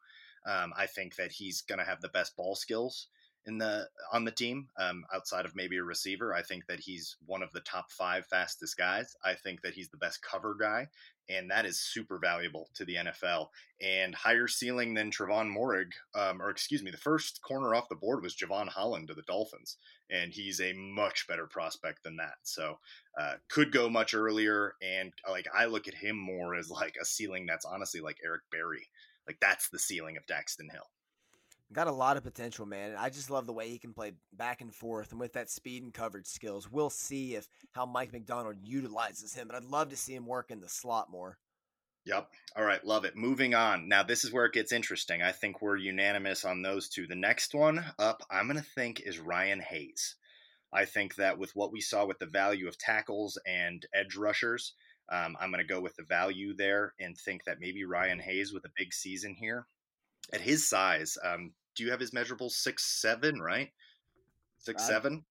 Um, I think that he's going to have the best ball skills in the on the team um, outside of maybe a receiver. I think that he's one of the top five fastest guys. I think that he's the best cover guy, and that is super valuable to the NFL and higher ceiling than Trevon Moehrig, um, or excuse me, the first corner off the board was Jevon Holland to the Dolphins, and he's a much better prospect than that. So uh, could go much earlier, and like I look at him more as like a ceiling that's honestly like Eric Berry. Like that's the ceiling of Daxton Hill. Got a lot of potential, man. And I just love the way he can play back and forth, and with that speed and coverage skills, we'll see if how Mike Macdonald utilizes him. But I'd love to see him work in the slot more. Yep. All right, love it. Moving on. Now this is where it gets interesting. I think we're unanimous on those two. The next one up, I'm going to think is Ryan Hayes. I think that with what we saw with the value of tackles and edge rushers, um, I'm going to go with the value there and think that maybe Ryan Hayes with a big season here at his size, um, do you have his measurables six seven, right? Six I seven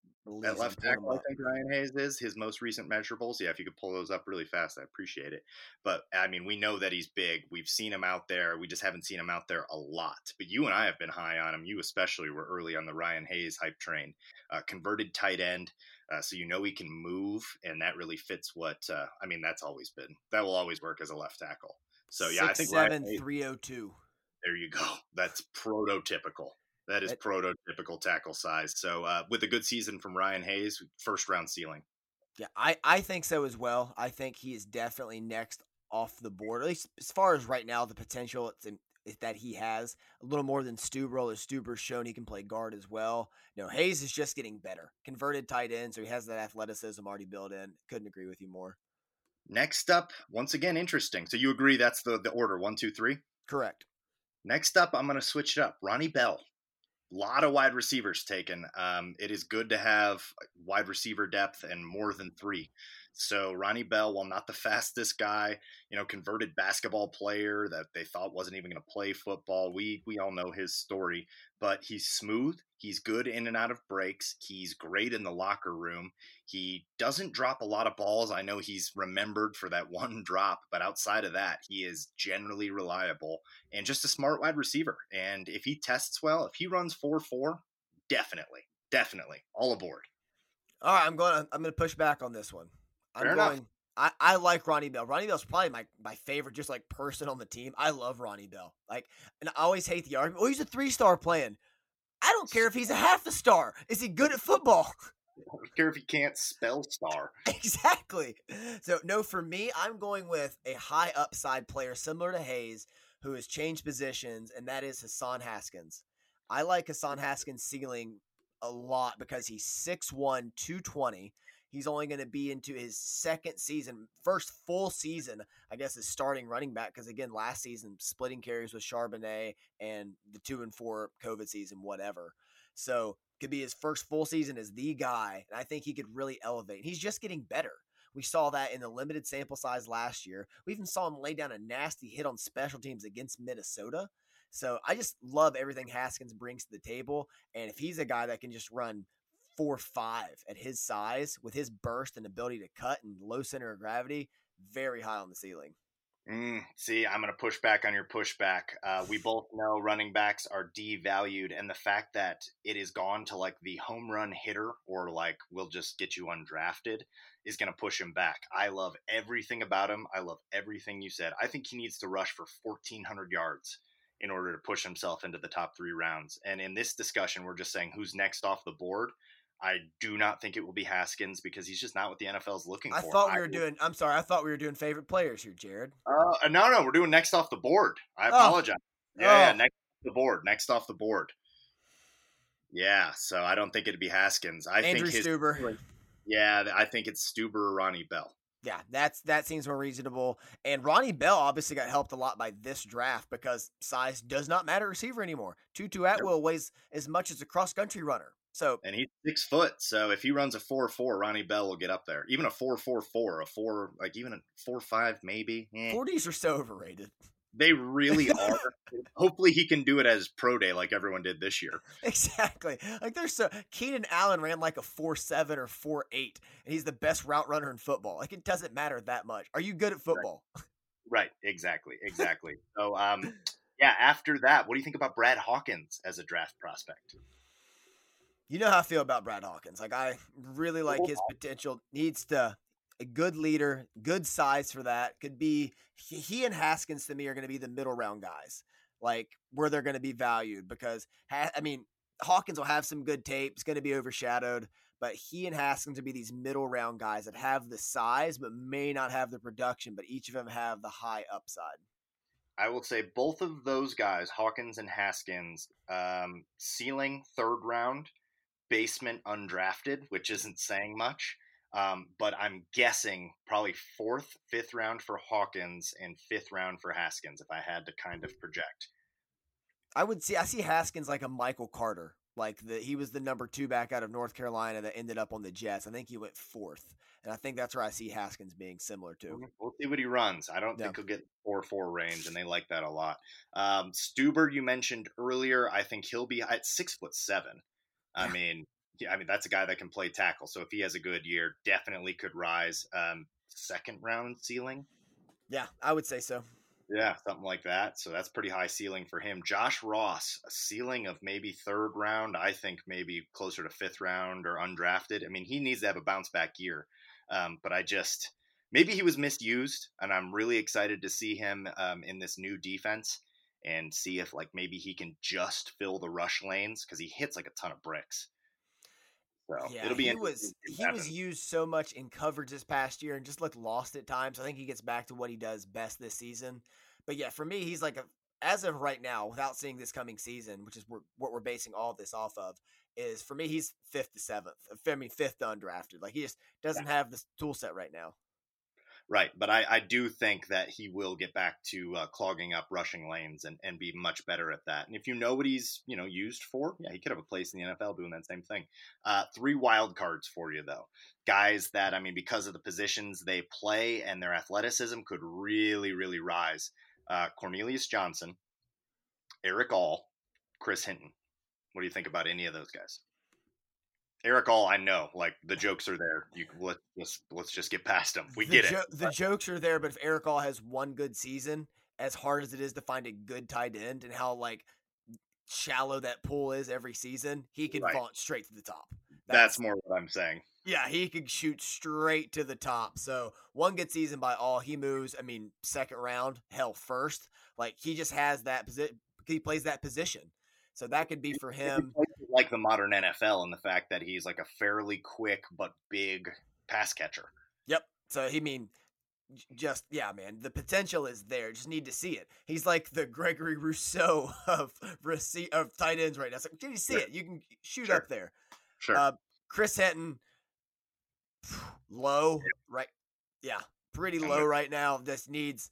at left tackle. I think Ryan Hayes is his most recent measurables. Yeah, if you could pull those up really fast, I appreciate it. But I mean, we know that he's big. We've seen him out there. We just haven't seen him out there a lot. But you and I have been high on him. You especially were early on the Ryan Hayes hype train. Uh, converted tight end. Uh, so you know he can move, and that really fits what uh, I mean. That's always been that will always work as a left tackle. So yeah, Six, I think seven three oh two. There you go. [LAUGHS] That's prototypical. That is prototypical tackle size. So uh, with a good season from Ryan Hayes, first round ceiling. Yeah, I, I think so as well. I think he is definitely next off the board. At least as far as right now, the potential it's in, that he has a little more than Stueber. Although Stueber's shown he can play guard as well. You know, Hayes is just getting better. Converted tight end, so he has that athleticism already built in. Couldn't agree with you more. Next up, once again, interesting. So you agree that's the the order one, two, three? Correct. Next up, I'm going to switch it up. Ronnie Bell. A lot of wide receivers taken. Um, it is good to have wide receiver depth and more than three. So Ronnie Bell, while not the fastest guy, you know, converted basketball player that they thought wasn't even going to play football. We we all know his story, but he's smooth. He's good in and out of breaks. He's great in the locker room. He doesn't drop a lot of balls. I know he's remembered for that [LAUGHS] one drop, but outside of that, he is generally reliable and just a smart wide receiver. And if he tests well, if he runs 4-4, definitely, definitely all aboard. All right, I'm going to I'm going to push back on this one. I'm Fair going. Enough. I, I like Ronnie Bell. Ronnie Bell's probably my, my favorite, just like person on the team. I love Ronnie Bell. Like, and I always hate the argument. Oh, he's a three star playing. I don't care if he's a half a star. Is he good at football? I don't care if he can't spell star. [LAUGHS] exactly. So no, for me, I'm going with a high upside player similar to Hayes, who has changed positions, and that is Hassan Haskins. I like Hassan Haskins' ceiling a lot because he's 6'1", 220. He's only going to be into his second season, first full season, I guess, is starting running back. Because again, last season, splitting carries with Charbonnet and the two and four COVID season, whatever. So could be his first full season as the guy. And I think he could really elevate. He's just getting better. We saw that in the limited sample size last year. We even saw him lay down a nasty hit on special teams against Minnesota. So I just love everything Haskins brings to the table. And if he's a guy that can just run four five at his size with his burst and ability to cut and low center of gravity, very high on the ceiling. Mm, see, I'm going to push back on your pushback. Uh, we both know running backs are devalued, and the fact that it is gone to like the home run hitter or like we'll just get you undrafted is going to push him back. I love everything about him. I love everything you said. I think he needs to rush for 1,400 yards in order to push himself into the top three rounds. And in this discussion, we're just saying who's next off the board. I do not think it will be Haskins because he's just not what the NFL is looking I for. I thought we were doing. I'm sorry. I thought we were doing favorite players here, Jared. Uh, no, no, we're doing next off the board. I oh. apologize. Yeah, oh. yeah, next off the board. Next off the board. Yeah, so I don't think it'd be Haskins. I Andrew think his, Stueber. Yeah, I think it's Stueber or Ronnie Bell. Yeah, that's that seems more reasonable. And Ronnie Bell obviously got helped a lot by this draft because size does not matter receiver anymore. Tutu Atwell weighs as much as a cross country runner. So and he's six foot. So if he runs a four four, Ronnie Bell will get up there. Even a four four four, a four like even a four five maybe. Eh. Forties eh. are so overrated. They really are. [LAUGHS] Hopefully, he can do it as pro day like everyone did this year. Exactly. Like there's so Keenan Allen ran like a four seven or four eight, and he's the best route runner in football. Like it doesn't matter that much. Are you good at football? Right. [LAUGHS] right. Exactly. Exactly. so, um, yeah. After that, what do you think about Brad Hawkins as a draft prospect? You know how I feel about Brad Hawkins. Like I really like his potential. Needs to a good leader, good size for that. Could be he and Haskins to me are going to be the middle round guys. Like where they're going to be valued because I mean Hawkins will have some good tape. It's going to be overshadowed, but he and Haskins will be these middle round guys that have the size but may not have the production, but each of them have the high upside. I will say both of those guys, Hawkins and Haskins, um, ceiling third round basement undrafted, which isn't saying much. Um, but I'm guessing probably fourth, fifth round for Hawkins and fifth round for Haskins if I had to kind of project. I would see I see Haskins like a Michael Carter. Like the he was the number two back out of North Carolina that ended up on the Jets. I think he went fourth. And I think that's where I see Haskins being similar to. We'll see what he runs. I don't yeah. think he'll get four four range, and they like that a lot. Um, Stueber, you mentioned earlier. I think he'll be at six foot seven. I mean, yeah, I mean that's a guy that can play tackle. So if he has a good year, definitely could rise. Um, second round ceiling. Yeah, I would say so. Yeah, something like that. So that's pretty high ceiling for him. Josh Ross, a ceiling of maybe third round. I think maybe closer to fifth round or undrafted. I mean, he needs to have a bounce back year. Um, but I just maybe he was misused, and I'm really excited to see him um, in this new defense and see if like maybe he can just fill the rush lanes because he hits like a ton of bricks. So yeah, it'll be he was he was used so much in coverage this past year and just looked lost at times. I think he gets back to what he does best this season. But yeah, for me, he's like a as of right now, without seeing this coming season, which is what we're basing all this off of, is for me he's fifth to seventh. I mean fifth to undrafted. Like he just doesn't yeah. have this tool set right now. Right, but I, I do think that he will get back to uh, clogging up rushing lanes and, and be much better at that. And if you know what he's you know used for, yeah, he could have a place in the NFL doing that same thing. Uh, three wild cards for you though, guys that I mean because of the positions they play and their athleticism could really really rise. Uh, Cornelius Johnson, Erick All, Chris Hinton. What do you think about any of those guys? Erick All, I know, like the jokes are there. You let, let's let's just get past them. We the get jo- it. The jokes are there, but if Erick All has one good season, as hard as it is to find a good tight end, and how like shallow that pool is every season, he can Right. vault straight to the top. That's more what I'm saying. Yeah, he could shoot straight to the top. So one good season by all, he moves. I mean, second round, hell, first. Like he just has that position. He plays that position, so that could be for him. Like the modern NFL in the fact that he's like a fairly quick but big pass catcher. Yep. So he mean, just yeah, man. The potential is there. Just need to see it. He's like the Gregory Rousseau [LAUGHS] of rece- of tight ends right now. So can you see Sure. it? You can shoot Sure. up there. Sure. Uh, Chris Hinton, low, right? Yeah, pretty low right now. This needs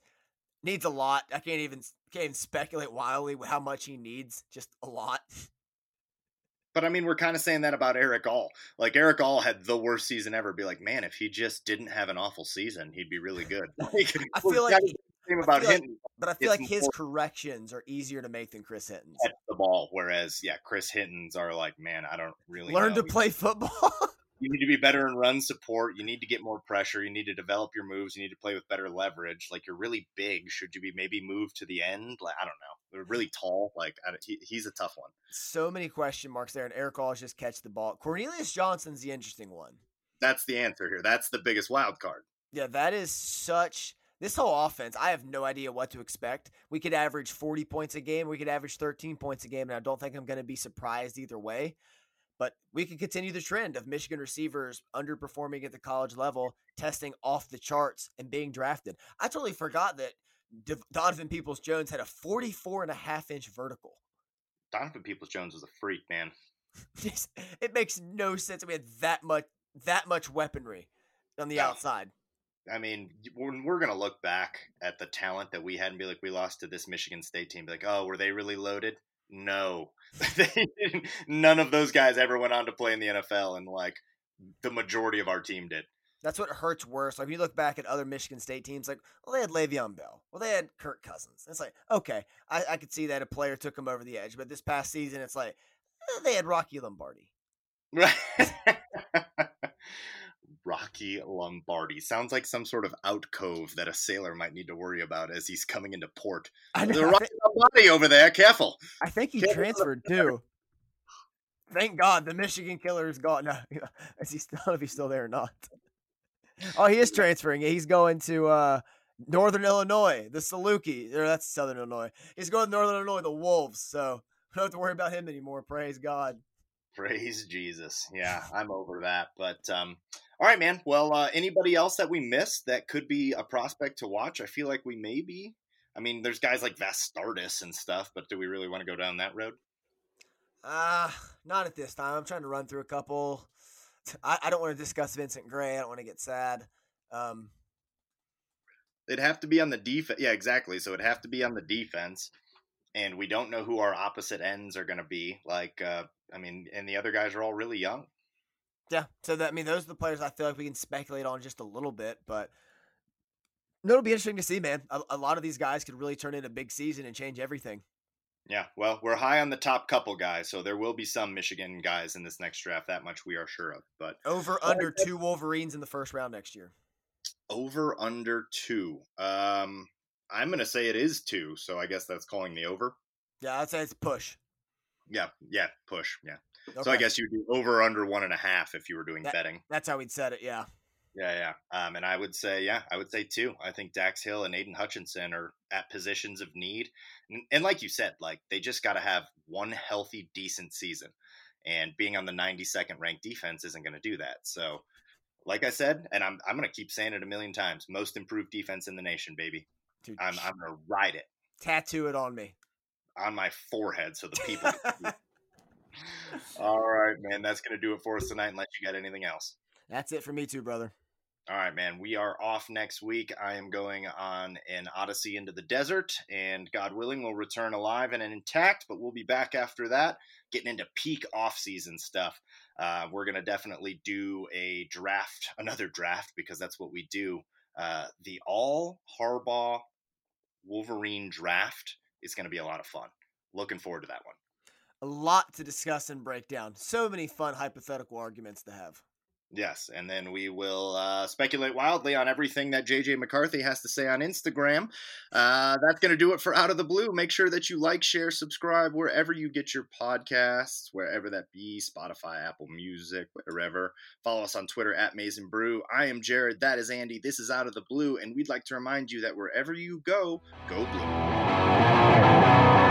needs a lot. I can't even can't even speculate wildly how much he needs. Just a lot. [LAUGHS] But I mean, we're kind of saying that about Erick All. Like Erick All had the worst season ever. Be like, man, if he just didn't have an awful season, he'd be really good. [LAUGHS] Like, I feel like, he- same about feel like- but I feel it's like his more- corrections are easier to make than Chris Hinton's. the ball, whereas yeah, Chris Hinton's are like, man, I don't really Learn know. to play football. [LAUGHS] You need to be better in run support. You need to get more pressure. You need to develop your moves. You need to play with better leverage. Like you're really big. Should you be maybe moved to the end? Like I don't know. They're really tall. Like I, don't- he, he's a tough one. so many question marks there, and Erick All just catch the ball. Cornelius Johnson's the interesting one. That's the answer here. That's the biggest wild card. Yeah, that is such. This whole offense, I have no idea what to expect. We could average 40 points a game. We could average 13 points a game, and I don't think I'm going to be surprised either way. But we could continue the trend of Michigan receivers underperforming at the college level, testing off the charts, and being drafted. I totally forgot that Donovan Peoples Jones had a 44 and a half inch vertical. Donovan Peoples Jones was a freak, man. [LAUGHS] It makes no sense. That we had that much that much weaponry on the No. outside. I mean, when we're gonna look back at the talent that we had and be like, we lost to this Michigan State team, be like, oh, were they really loaded? No. [LAUGHS] None of those guys ever went on to play in the NFL, and like the majority of our team did. That's what hurts worse. Like when you look back at other Michigan State teams, like well, they had Le'Veon Bell, well, they had Kirk Cousins. It's like okay, I, I could see that a player took him over the edge, but this past season, it's like eh, they had Rocky Lombardi. Right. [LAUGHS] Rocky Lombardi sounds like some sort of outcove that a sailor might need to worry about as he's coming into port. I, know, The Rocky over there, careful. I think he Can't- transferred too. Thank God the Michigan killer is gone. No, [LAUGHS] is he still? If he's still there or not. Oh, he is transferring. He's going to uh, Northern Illinois, the Saluki. Or that's Southern Illinois. He's going to Northern Illinois, the Wolves. So we don't have to worry about him anymore. Praise God. Praise Jesus. Yeah, I'm over that. But um, all right, man. Well, uh, anybody else that we missed that could be a prospect to watch? I feel like we may be. I mean, there's guys like Vastardis and stuff, but do we really want to go down that road? Uh, not at this time. I'm trying to run through a couple. [SIGHS] I, I don't want to discuss Vincent Gray. I don't want to get sad. Um, It'd have to be on the defense. Yeah, exactly. So it'd have to be on the defense. And we don't know who our opposite ends are going to be. Like, uh, I mean, and the other guys are all really young. yeah. So that I mean, those are the players I feel like we can speculate on just a little bit, but no, it'll be interesting to see, man. A, a lot of these guys could really turn in a big season and change everything. Yeah, well, we're high on the top couple guys, so there will be some Michigan guys in this next draft. That much we are sure of. But Over under two Wolverines in the first round next year. over under two. Um, I'm gonna say it is two, so I guess that's calling the over. Yeah, I'd say it's push. Yeah, yeah, push. Yeah. Okay. So I guess you'd do over under one and a half if you were doing That- betting. that's how we'd set it. Yeah. Yeah, yeah. Um, and I would say, yeah, I would say two. I think Dax Hill and Aidan Hutchinson are at positions of need. And, and like you said, like they just got to have one healthy, decent season. And being on the 92nd ranked defense isn't going to do that. So, like I said, and I'm, I'm going to keep saying it a million times most improved defense in the nation, baby. Dude, I'm, I'm going to ride it tattoo it on me. on my forehead so the people can see it. [LAUGHS] All right, man. That's going to do it for us tonight unless you got anything else. That's it for me too, brother. All right, man. We are off next week. I am going on an odyssey into the desert, and God willing, we'll return alive and intact. But we'll be back after that, getting into peak off-season stuff. Uh, we're gonna definitely do a draft, another draft, because that's what we do. Uh, the All Harbaugh Wolverine draft is going to be a lot of fun. Looking forward to that one. A lot to discuss and break down. So many fun hypothetical arguments to have. Yes, and then we will uh, speculate wildly on everything that JJ McCarthy has to say on Instagram. Uh, that's going to do it for Out of the Blue. Make sure that you like, share, subscribe wherever you get your podcasts, wherever that be Spotify, Apple Music, wherever. Follow us on Twitter at Mason Brew. I am Jared. That is Andy. This is Out of the Blue, and we'd like to remind you that wherever you go, go blue.